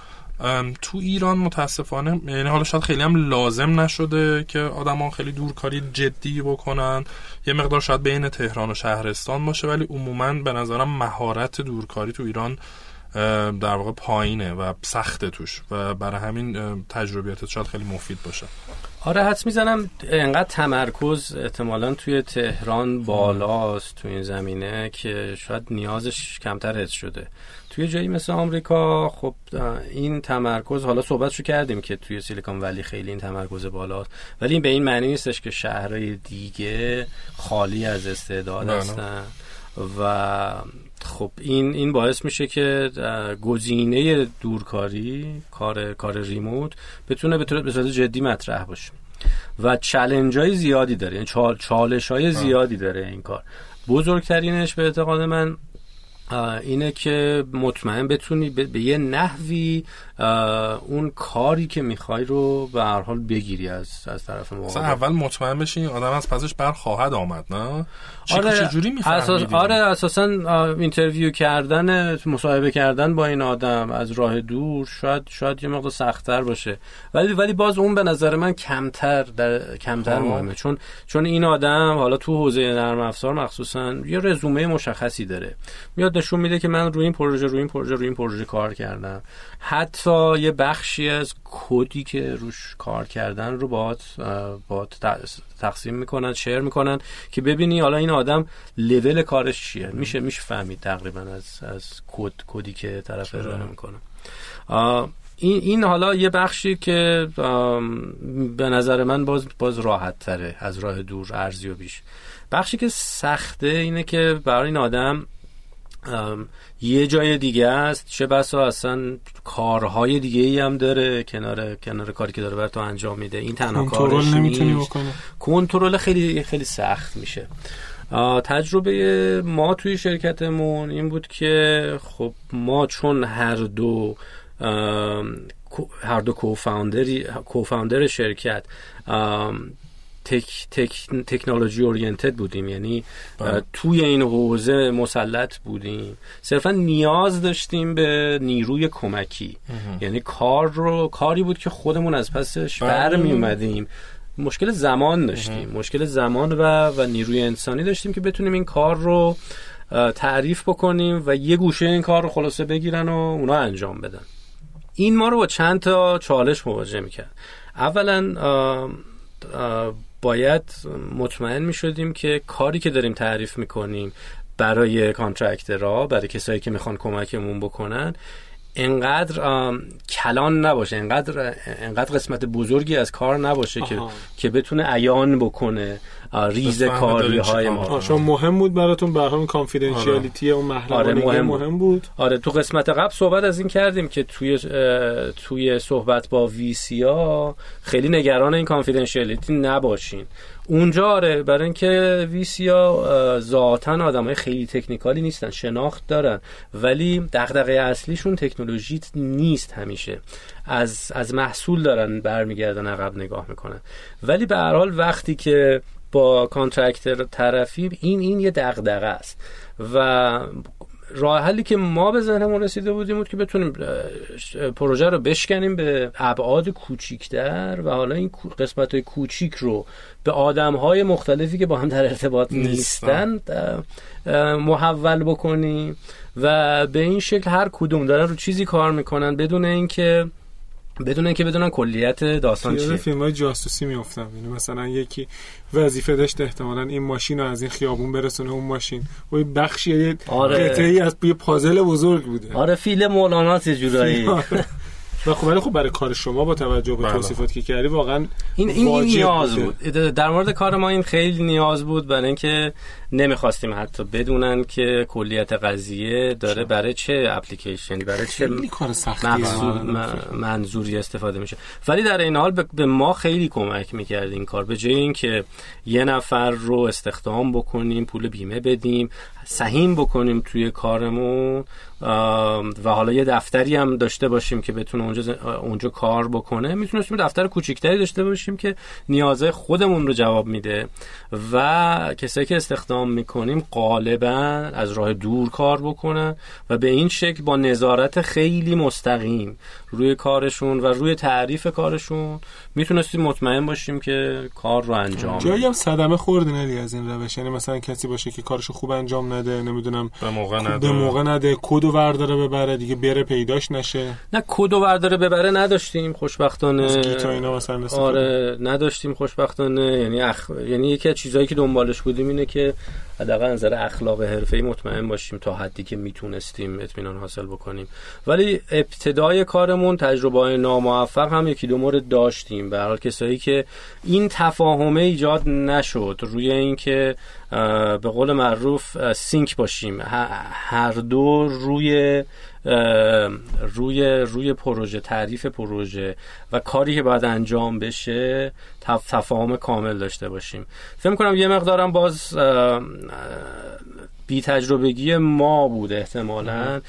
تو ایران متاسفانه یعنی حالا شاید خیلی هم لازم نشده که آدمان خیلی دورکاری جدی بکنن. یه مقدار شاید بین تهران و شهرستان باشه ولی عموما به نظرم مهارت دورکاری تو ایران در واقع پایینه و سخته توش و برای همین تجربیاتت شاید خیلی مفید باشه آره حد می‌زنم انقدر تمرکز احتمالا توی تهران بالاست توی این زمینه که شاید نیازش کمتر حس شده توی جایی مثل آمریکا خب این تمرکز حالا صحبتشو کردیم که توی سیلیکون ولی خیلی این تمرکز بالاست ولی این به این معنی نیستش که شهرهای دیگه خالی از استعداد بله. هستن و خب این این باعث میشه که گزینه دورکاری کار کار ریموت بتونه به صورت جدی مطرح باشه. و challenge های زیادی داره یعنی چالش های زیادی داره این کار. بزرگترینش به اعتقاد من اینه که مطمئن بتونی به یه نحوی اون کاری که می‌خوای رو به هر حال بگیری از از طرف مقابل اول مطمئن بشین آدم از پسش بر خواهد آمد نه؟ آره چجوری اساس آره اساسا interview کردن مصاحبه کردن با این آدم از راه دور شاید شاید یه مقدار سختتر باشه. ولی ولی باز اون به نظر من کمتر در کمتر. مهمه. چون چون این آدم حالا تو حوزه نرم افزار مخصوصا یه رزومه مشخصی داره. میاد نشون میده که من روی این پروژه روی این پروژه روی این پروژه کار کردم. حتی یه بخشی از کدی که روش کار کردن رو باهات باهات تقسیم می‌کنن شیر می‌کنن که ببینی حالا این آدم لول کارش چیه. میشه میشه فهمید تقریبا از از کد کدی که طرف ارائه می‌کنه. این این حالا یه بخشی که به نظر من باز باز راحت تره از راه دور ارزیابیش. بخشی که سخته اینه که برای این آدم یه جای دیگه است. چه بسا اصلا کارهای دیگه ای هم داره. کنار کنار کاری که داره بر تو انجام میده. این تنها کارش نمی‌تونی کنترل خیلی خیلی سخت میشه. تجربه ما توی شرکتمون این بود که خب ما چون هر دو هر دو کوفاندر شرکت تک، تک، تکنولوژی اورینتد بودیم. یعنی بله. توی این حوزه مسلط بودیم. صرفا نیاز داشتیم به نیروی کمکی. یعنی کار رو کاری بود که خودمون از پسش بله. بر می اومدیم مشکل زمان داشتیم. مشکل زمان و, و نیروی انسانی داشتیم که بتونیم این کار رو تعریف بکنیم و یه گوشه این کار رو خلاصه بگیرن و اونا انجام بدن. این ما رو با چند تا چالش مواجه می‌کرد. اولا باید مطمئن می شدیم که کاری که داریم تعریف می کنیم برای contractor ها برای کسایی که می‌خوان کمکمون بکنن انقدر کلان نباشه انقدر انقدر قسمت بزرگی از کار نباشه که که بتونه عیان بکنه. ریز کاری های ما. شما مهم بود براتون به هم confidentiality آره. اون محرمانگی آره مهم, مهم بود. آره تو قسمت قبل صحبت از این کردیم که توی توی صحبت با VC ها خیلی نگران این confidentiality نباشین. اونجا آره برای اینکه ویسیا ذاتا آدم های خیلی technical ی نیستن شناخت دارن ولی دغدغه اصلیشون تکنولوژی نیست همیشه. از از محصول دارن برمیگردن عقب نگاه می‌کنن. ولی به هر حال وقتی که با contractor طرفی این این یه دغدغه است. و راه حلی که ما به ذهنمون رسیده بودیم بود که بتونیم پروژه رو بشکنیم به ابعاد کوچیکتر و حالا این قسمت های کوچیک رو به آدم های مختلفی که با هم در ارتباط نیستن. محول بکنیم. و به این شکل هر کدوم دارن رو چیزی کار می‌کنن بدون اینکه بدون اینکه بدونن کلیت داستان چیه. فیلم های جاسوسی میافتم یعنی مثلا یکی وظیفه داشت احتمالا این ماشین رو از این خیابون برسونه اون ماشین. و بخشی آره. قطعه ای از یه پازل بزرگ بوده. آره فیلم مولانا جورایی؟ و خب ولی خب برای کار شما با توجه به بله. توصیفاتی که کردی واقعا این این, این نیاز بود. در مورد کار ما این خیلی نیاز بود برای اینکه نمی‌خواستیم حتی بدونن که کلیت قضیه داره برای چه اپلیکیشنی برای چه کار سختی منظوری استفاده میشه. ولی در این حال به ما خیلی کمک می‌کرد این کار به جای اینکه یه نفر رو استخدام بکنیم پول بیمه بدیم سهیم بکنیم توی کارمون و حالا یه دفتری هم داشته باشیم که بتونه اونجا, اونجا کار بکنه. می‌تونستیم دفتر کوچیکتری داشته باشیم که نیازه خودمون رو جواب میده. و کسایی که استخدام می‌کنیم غالبا از راه دور کار بکنن و به این شکل با نظارت خیلی مستقیم روی کارشون و روی تعریف کارشون می‌تونستیم مطمئن باشیم که کار رو انجام جایی هم صدمه خوردین علی از این روش. یعنی مثلا کسی باشه که کارشو خوب انجام نده نمی‌دونم به موقع نده. به موقع نده کدو ورداره ببره دیگه بره پیداش نشه. نه کدو ورداره ببره نداشتیم خوشبختانه. اینا مثلا آره نداشتیم خوشبختانه. یعنی اخ... یعنی یکی از چیزایی که دنبالش بودیم اینه که حداقل نظر اخلاق حرفه‌ای مطمئن باشیم تا حدی که می‌تونستیم اطمینان حاصل بکنیم. ولی ابتدای کارمون تجربه ناموفق هم یکی دو مورد داشتیم. به حال کسایی که این تفاهمه ایجاد نشد روی اینکه به قول معروف سینک باشیم. هر دو روی روی روی پروژه تعریف پروژه و کاری که باید انجام بشه تفاهم کامل داشته باشیم. فکر کنم یه مقدارم باز بی تجربگی ما بود احتمالا.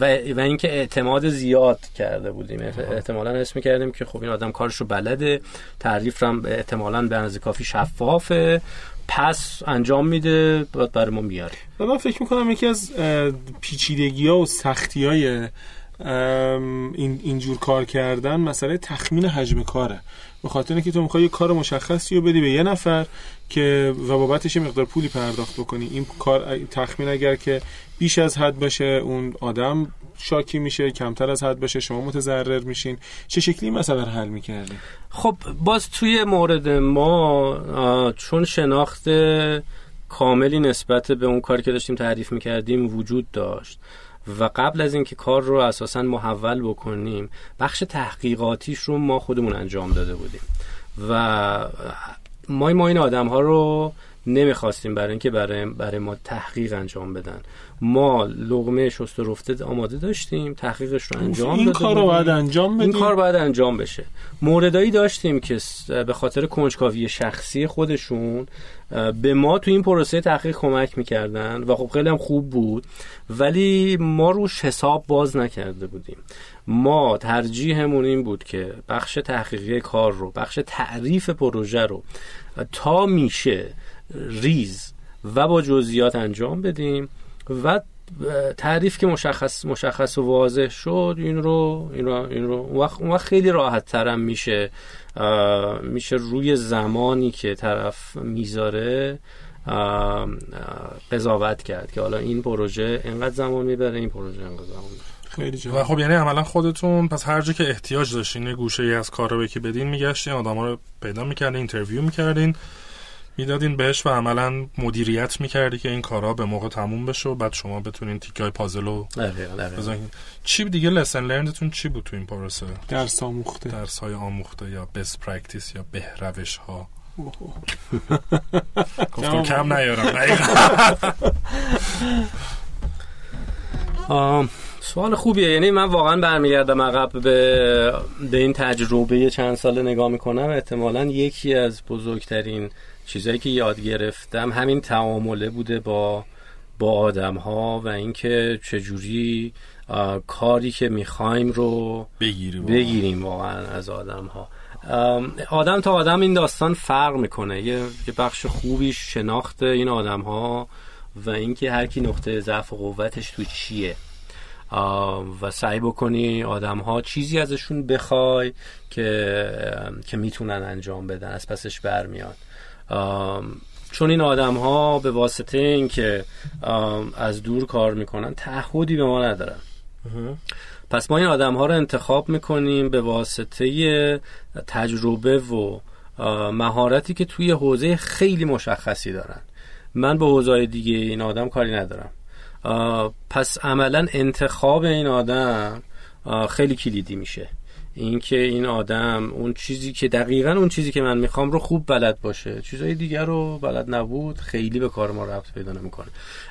و, و اینکه اعتماد زیاد کرده بودیم. احتمالا اسم کردیم که خب این آدم کارش رو بلده. تعریف هم احتمالا به اندازه کافی شفافه. پس انجام میده باید برای ما میاره و من فکر می‌کنم یکی از پیچیدگی ها و سختی های این اینجور کار کردن مسئله تخمین حجم کاره. به خاطر اینکه تو می‌خوای یه کار مشخصی رو بدی به یه نفر که و بابتش مقدار پولی پرداخت بکنی. این کار تخمین اگر که بیش از حد باشه اون آدم شاکی میشه کمتر از حد باشه شما متضرر میشین. چه شکلی مثلا حل می‌کردی؟ خب باز توی مورد ما چون شناخت کاملی نسبت به اون کاری که داشتیم تعریف می‌کردیم وجود داشت. و قبل از اینکه کار رو اساسا محول بکنیم بخش تحقیقاتیش رو ما خودمون انجام داده بودیم. و ما ما این آدم ها رو نمی‌خواستیم برای اینکه برای, برای ما تحقیق انجام بدن. ما لغمه شست و رفته آماده داشتیم تحقیقش رو انجام این کار رو باید انجام بدیم. این کار باید انجام بشه. موردایی داشتیم که به خاطر کنجکاوی شخصی خودشون به ما تو این پروسه تحقیق کمک می‌کردن و خب خیلی هم خوب بود. ولی ما روش حساب باز نکرده بودیم. ما ترجیحمون این بود که بخش تحقیقی کار رو بخش تعریف پروژه رو تا میشه ریز و با جزئیات انجام بدیم و تعریف که مشخص مشخص و واضح شد این رو این رو این رو اون وقت, خیلی راحت ترم میشه میشه روی زمانی که طرف می‌ذاره قضاوت کرد که حالا این پروژه اینقدر زمان می‌بره این پروژه اینقدر زمان خیلی و خب یعنی عملا خودتون پس هر جا که احتیاج داشتین یه گوشه ای از کارا که بدین میگشتین آدما رو پیدا می‌کردین interview می‌کردین. می‌دادین بهش و عملا مدیریت می‌کردی که این کارا به موقع تموم بشه و بعد شما بتونین تیکه‌های پازل رو چی دیگه lesson learned تون چی بود تو این پروسه؟ درس آموخته. درس های آموخته یا best practice یا بهروش ها گفتم کم نیارم سوال خوبیه. یعنی من واقعا برمیگردم عقب به, به این تجربه چند ساله نگاه می‌کنم. احتمالا یکی از بزرگترین چیزایی که یاد گرفتم همین تعامله بوده با با آدم ها و اینکه چجوری کاری که می‌خوایم رو بگیریم. بگیریم واقعا از آدم ها آدم تا آدم این داستان فرق می‌کنه. یه بخش خوبیش شناخت این آدم ها و اینکه هر کی نقطه ضعف و قوتش تو چیه. و سعی بکنی آدم ها چیزی ازشون بخوای که که می‌تونن انجام بدن از پسش برمیاد. چون این آدم ها به واسطه اینکه از دور کار می‌کنن تعهدی به ما ندارن. پس ما این آدم ها رو انتخاب می‌کنیم به واسطه تجربه و مهارتی که توی حوزه خیلی مشخصی دارن. من به حوزه دیگه این آدم کاری ندارم. پس عملا انتخاب این آدم خیلی کلیدی میشه. اینکه این آدم اون چیزی که دقیقا اون چیزی که من می‌خوام رو خوب بلد باشه. چیزای دیگر رو بلد نبود خیلی به کار ما ربط پیدا نمی‌کنه.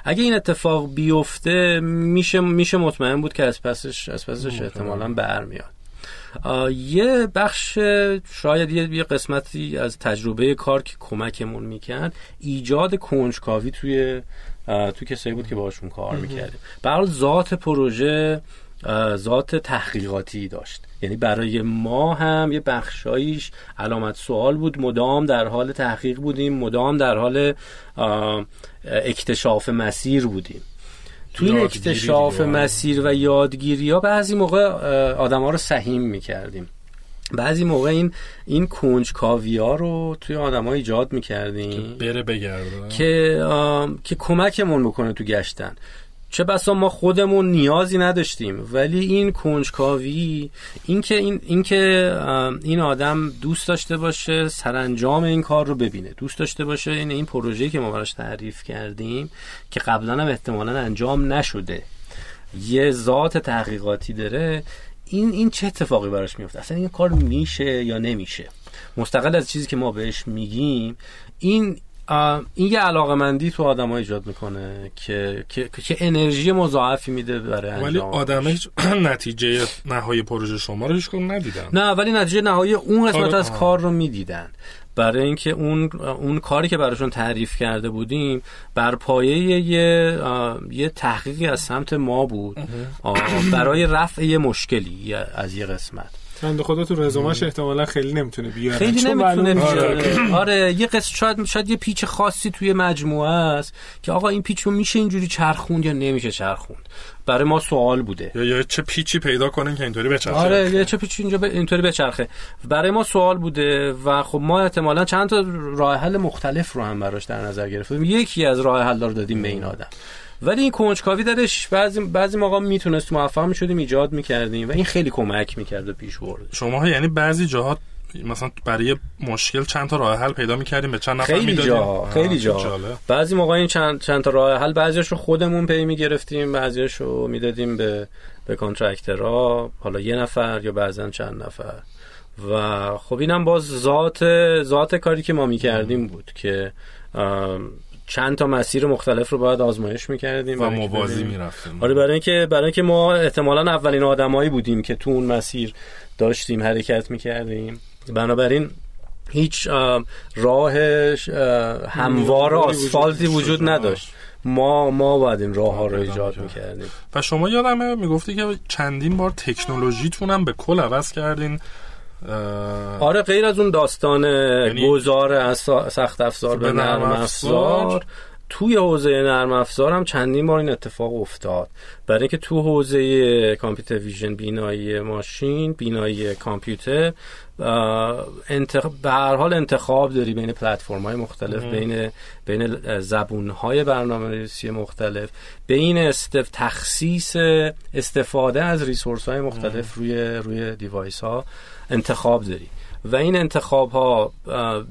اگه این اتفاق بیفته میشه میشه مطمئن بود که از پسش از پسش احتمالا برمیاد. یه بخش شاید یه قسمتی از تجربه کار که کمکمون می‌کرد. ایجاد کنجکاوی توی تو کسایی بود که باشون کار می‌کردیم. برای ذات پروژه ذات تحقیقاتی داشت. یعنی برای ما هم یه بخشایش علامت سوال بود. مدام در حال تحقیق بودیم مدام در حال اکتشاف مسیر بودیم. توی این اکتشاف مسیر و یادگیری ها بعضی موقع آدم ها رو سهیم می‌کردیم. بعضی موقع این این کنج کاویا رو توی ها ایجاد می‌کردیم. که بره بگرده. که که کمکمون بکنه تو گشتن. چه بسا ما خودمون نیازی نداشتیم. ولی این کنجکاوی اینکه این اینکه این آدم دوست داشته باشه سرانجام این کار رو ببینه. دوست داشته باشه این این پروژه‌ای که ما براش تعریف کردیم که قبلا هم احتمالا انجام نشده. یه ذات تحقیقاتی داره. این این چه اتفاقی براش میفته اصلا این کار میشه یا نمیشه؟ مستقل از چیزی که ما بهش میگیم این این یه علاقه مندی تو آدم ها ایجاد می‌کنه که, که, که انرژی مضاعفی میده برای انجام. ولی آدم هیچ نتیجه نهایی پروژه شما رو هیچ ندیدن. نه ولی نتیجه نهایی اون قسمت از کار رو می‌دیدن. برای اینکه اون اون کاری که براشون تعریف کرده بودیم بر پایه یه یه تحقیقی از سمت ما بود. برای رفع یه مشکلی از یه قسمت. بنده خدا تو رزومش احتمالا خیلی نمی‌تونه بیاره. خیلی نمی‌تونه بیاره. آره. یه قصه شاید شاید یه پیچ خاصی توی مجموعه است که آقا این پیچ رو میشه اینجوری چرخوند یا نمیشه چرخوند؟ برای ما سوال بوده. یا یا چه پیچی پیدا کنن که اینطوری بچرخه؟ آره یه چه پیچی اینجا ب... اینطوری بچرخه. برای ما سوال بوده و خب ما احتمالا چند تا راه حل مختلف رو هم براش در نظر گرفتیم. یکی از راه حل رو دادیم به این آدم. ولی این کنجکاوی درش بعضی بعضی موقع می‌تونست موفق می‌شدیم ایجاد می‌کردیم و این خیلی کمک می‌کرد و پیش برد. شما یعنی بعضی جاها مثلا برای مشکل چند تا راه حل پیدا می‌کردیم به چند نفر خیلی جا خیلی جا بعضی موقع این چند چند تا راه حل بعضیش رو خودمون پی می‌گرفتیم بعضیش رو می‌دادیم به به contractor ها حالا یه نفر یا بعضا چند نفر. و خب اینم باز ذات ذات کاری که ما می‌کردیم بود که چند تا مسیر مختلف رو باید آزمایش می‌کردیم و موازی می‌رفتیم. آره برای اینکه برای اینکه ما احتمالا اولین آدمایی بودیم که تو اون مسیر داشتیم حرکت می‌کردیم. بنابراین هیچ راه هموار آسفالتی وجود نداشت. ما ما باید این راه ها رو ایجاد می‌کردیم. و شما یادمه می‌گفتی که چندین بار تکنولوژیتون به کل عوض کردین. آره غیر از اون داستان یعنی گذار از سخت افزار به نرم افزار؟ توی حوزه نرم افزار هم چندین بار این اتفاق افتاد. برای اینکه تو حوزه کامپیوتر ویژن بینایی ماشین بینایی کامپیوتر انتخ... به هر حال انتخاب داری بین پلتفرم های مختلف بین بین زبون های برنامه مختلف بین استف... تخصیص استفاده از ریسورس های مختلف روی روی دیوایس ها انتخاب داری. و این انتخاب ها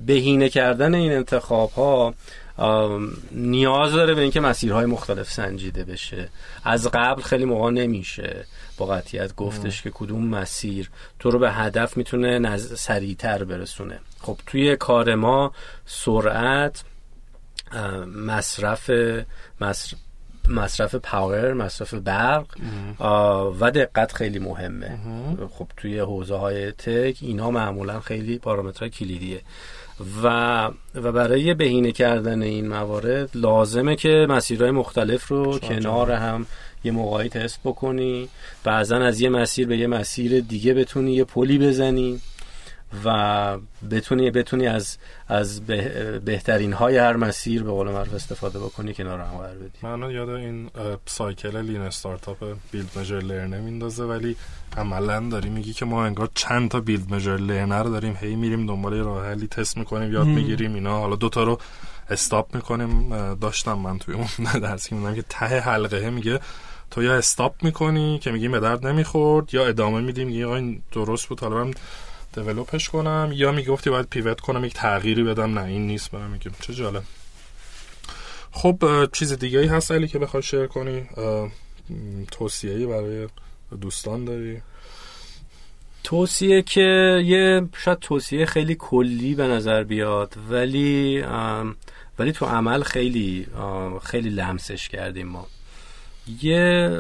بهینه کردن این انتخاب ها نیاز داره به اینکه مسیرهای مختلف سنجیده بشه. از قبل خیلی موقع نمیشه با قطیت گفتش که کدوم مسیر تو رو به هدف می‌تونه نز... سریعتر برسونه. خب توی کار ما سرعت مصرف مصرف مصرف پاور مصرف برق و دقت خیلی مهمه. خب توی حوزه های تک اینا معمولا خیلی پارامترهای کلیدیه. و و برای بهینه کردن این موارد لازمه که مسیرهای مختلف رو کنار هم یه موقعی تست بکنی. بعضا از یه مسیر به یه مسیر دیگه بتونی یه پلی بزنی. و بتونی بتونی از از بهترین های هر مسیر به قول معروف استفاده بکنی کنار هم قرار بدی. من یاد این سایکل لین استارتاپ بیلد مژر لرنر میندازه ولی عملا داری میگی که ما انگار چند تا بیلد مژر لرنر داریم هی میریم دنبال راه حلی تست می‌کنیم یاد می‌گیریم اینا. حالا دوتا رو استاپ می‌کنیم. داشتم من توی اون درسی می‌دونم که ته حلقه میگه تو یا استاپ می‌کنی که میگی به درد نمی‌خورد یا ادامه میدیم میگی این درست بود. حالا من دیولوپش کنم یا می‌گفتی باید پیوت کنم یک تغییری بدم؟ نه این نیست برام میگم. چه جالب. خب چیز دیگه ای هست علی که بخوای شیر کنی؟ توصیه‌ای برای دوستان داری؟ توصیه که یه شاید توصیه خیلی کلی به نظر بیاد ولی ولی تو عمل خیلی خیلی لمسش کردیم ما. یه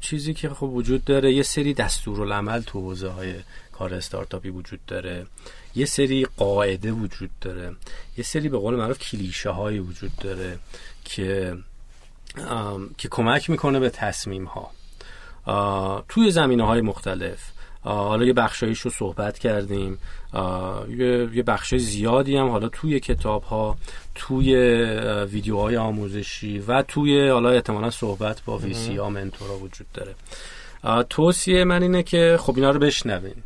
چیزی که خب وجود داره یه سری دستورالعمل تو حوزه های کار استارتاپی وجود داره. یه سری قاعده وجود داره. یه سری به قول معروف کلیشه های وجود داره که که کمک می‌کنه به تصمیم ها توی زمینه های مختلف حالا یه بخشایش رو صحبت کردیم. یه, یه بخش زیادی هم حالا توی کتاب ها توی ویدیوهای آموزشی و توی حالا احتمالا صحبت با ویسی ها منتورا وجود داره. توصیه من اینه که خب اینا رو بشنوین.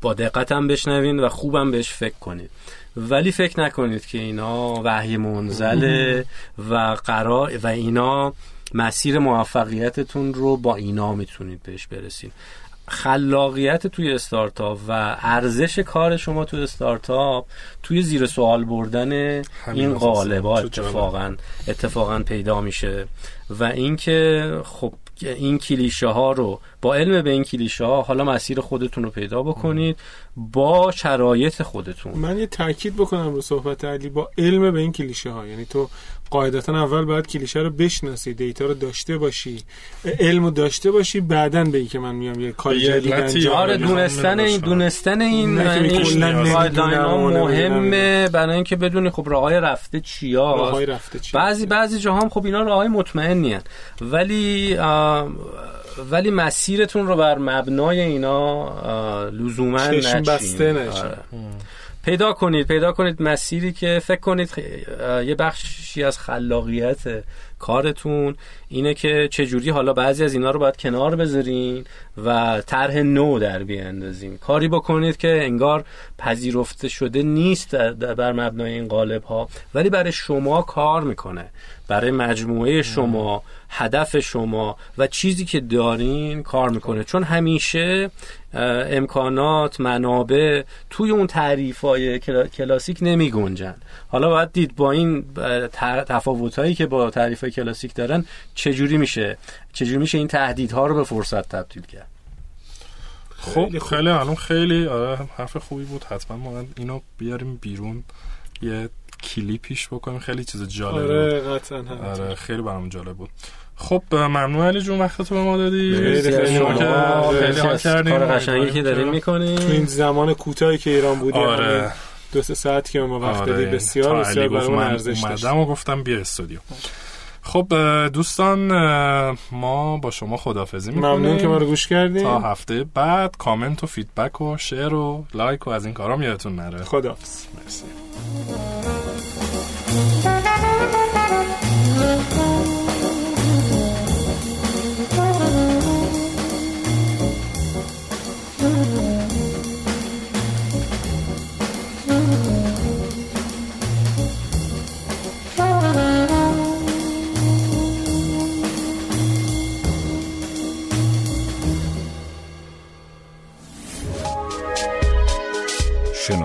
با دقت هم بشنوین و خوبم بهش فکر کنید ولی فکر نکنید که اینا وحی منزله و قرار و اینا مسیر موفقیتتون رو با اینا می‌تونید بهش برسید خلاقیت توی استارتاپ و ارزش کار شما توی استارتاپ توی زیر سوال بردن این قالبا اتفاقا اتفاقا پیدا میشه. و اینکه خب این کلیشه ها رو با علم به این کلیشه ها حالا مسیر خودتون رو پیدا بکنید با شرایط خودتون. من یه تاکید بکنم رو صحبت علی با علم به این کلیشه ها یعنی تو قاعدتا اول باید کلیشه رو بشناسی دیتا رو داشته باشی علم رو داشته باشی بعدا به که من میام یه کار جدید انجام آره دونستن این دونستن این مهمه برای اینکه بدونی خب راههای رفته چیا راههای رفته چیا بعضی بعضی جاها هم خب اینا راههای مطمئنی ولی ولی مسیرتون رو بر مبنای اینا لزوما نچین بسته نشه آره. پیدا کنید پیدا کنید مسیری که فکر کنید یه بخشی از خلاقیت کارتون اینه که چجوری حالا بعضی از اینا رو باید کنار بذارین و طرح نو در بیاندازین. کاری بکنید که انگار پذیرفته شده نیست در بر مبنای این قالب ها ولی برای شما کار می‌کنه. برای مجموعه شما هدف شما و چیزی که دارین کار می‌کنه. چون همیشه امکانات منابع توی اون تعریف های کلاسیک نمی گنجن حالا باید دید با این تفاوت هایی که با تعریف های کلاسیک دارن چجوری میشه؟ چجوری میشه این تهدیدها رو به فرصت تبدیل کرد؟ خب خیلی الان خیلی آره حرف خوبی بود حتما ما اینو بیاریم بیرون یه کلیپیش بکنیم خیلی چیز جالب آره قطعا آره خیلی برام جالب بود. خب ممنون علی جون وقت تو به ما دادی. خیلی حال کردیم کار قشنگی که داریم می‌کنیم. تو این زمان کوتاهی که ایران بودیم آره. دو سه ساعت که ما وقت دادی بسیار بسیار برای ارزش داشت. اومدم و گفتم بیا استودیو. خب دوستان ما با شما خدافزی می‌کنیم. ممنون که ما رو گوش کردیم تا هفته بعد کامنت و feedback و share و like و از این کارام یادتون نره. خدافز مرسی.